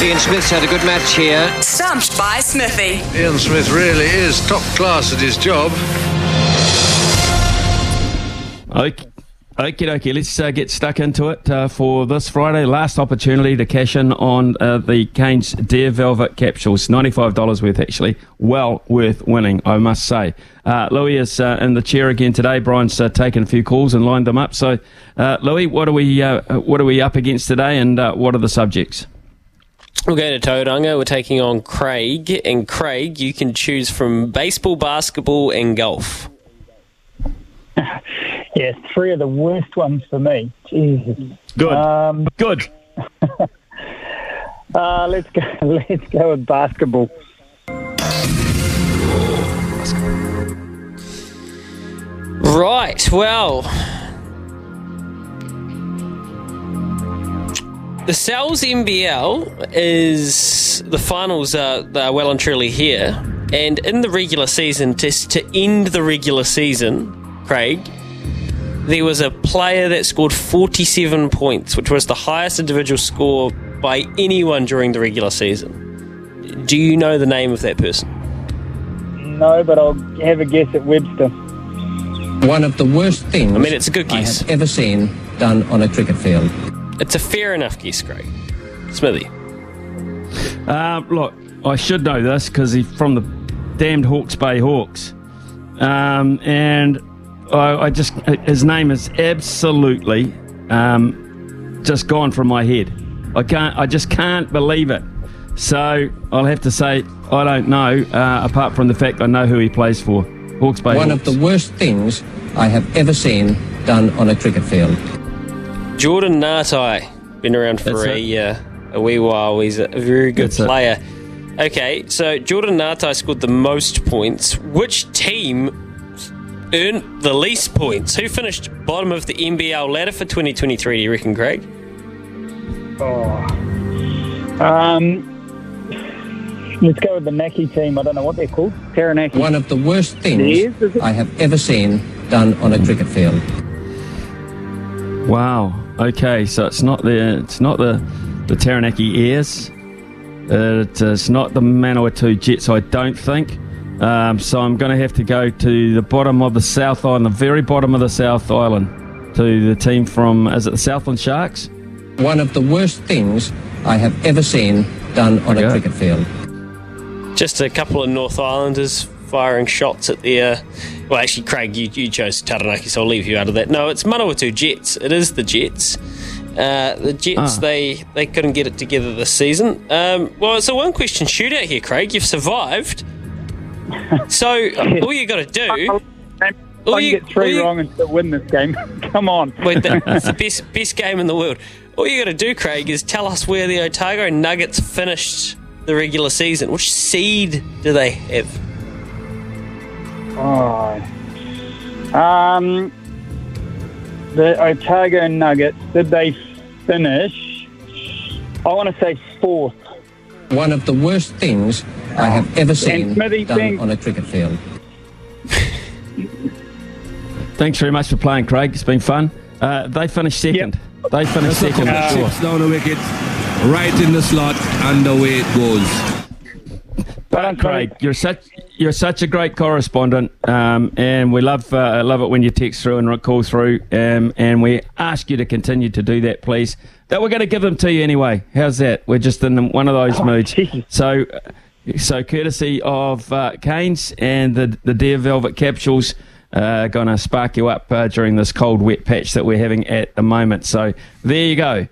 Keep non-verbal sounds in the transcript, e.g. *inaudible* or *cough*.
Ian Smith's had a good match here. Stumped by Smithy. Ian Smith really is top class at his job. Okay. Okay, okay. let's uh, get stuck into it uh, for this Friday. Last opportunity to cash in on uh, the Canes Deer Velvet capsules. $95 worth, actually. Well worth winning, I must say. Uh, Louis is uh, in the chair again today. Brian's uh, taken a few calls and lined them up. So, Louis, what are we what are we up against today, and what are the subjects? We'll go to Tauranga. We're taking on Craig. And Craig, you can choose from baseball, basketball, and golf. *laughs* yes, three of the worst ones for me. Jesus. Good. Um, Good. *laughs* uh, let's go. *laughs* Let's go with basketball. Right. Well, the Sal's NBL is the finals are, are well and truly here, and in the regular season, just to end the regular season, Craig, there was a player that scored 47 points, which was the highest individual score by anyone during the regular season. Do you know the name of that person? No, but I'll have a guess at Webster. One of the worst things I mean, it's a good guess. I have ever seen done on a cricket field. It's a fair enough guess, Craig. Smithy. Uh, look, I should know this because he's from the damned Hawke's Bay Hawks. Um, and I, I, just, his name is absolutely um, just gone from my head. I can't, I just can't believe it. So I'll have to say I don't know, uh, apart from the fact I know who he plays for. Hawke's Bay. One Hawks. of the worst things I have ever seen done on a cricket field. Jordan Ngatai, been around for a, uh, a wee while. He's a very good That's player. It. Okay, so Jordan Ngatai scored the most points. Which team earned the least points? Who finished bottom of the NBL ladder for 2023, do you reckon, Craig? Oh. Um, let's go with the Naki team. I don't know what they're called. Taranaki. One of the worst things I have ever seen done on a cricket field. Wow. Okay, so it's not the it's not the the Taranaki Airs. it's not the Manawatu Jets, I don't think. Um, so I'm going to have to go to the bottom of the South Island, the very bottom of the South Island, to the team from is it the Southland Sharks? One of the worst things I have ever seen done on okay. a cricket field. Just a couple of North Islanders firing shots at the. Uh, well, actually, Craig, you, you chose Taranaki, so I'll leave you out of that. No, it's Manawatu Jets. It is the Jets. Uh, the Jets, ah. they, they couldn't get it together this season. Um, well, it's a one question shootout here, Craig. You've survived. *laughs* So, all you got to do. All you get three you, wrong and still win this game. *laughs* Come on. Wait, *laughs* it's the best, best game in the world. All you got to do, Craig, is tell us where the Otago Nuggets finished the regular season. Which seed do they have? Oh. Um, the Otago Nuggets, did they finish? I want to say fourth. One of the worst things I have ever seen done on a cricket field. Thanks very much for playing, Craig. It's been fun. Uh, they finished second. Yep. They finished second. Uh, down the wicket, right in the slot, and away it goes. But Craig, you're such you're such a great correspondent, um, and we love uh, love it when you text through and call through, um, and we ask you to continue to do that, please. That we're going to give them to you anyway. How's that? We're just in one of those oh, moods. Geez. So, so courtesy of uh, Canes and the the Deer Velvet capsules. Uh, going to spark you up uh, during this cold, wet patch that we're having at the moment. So there you go.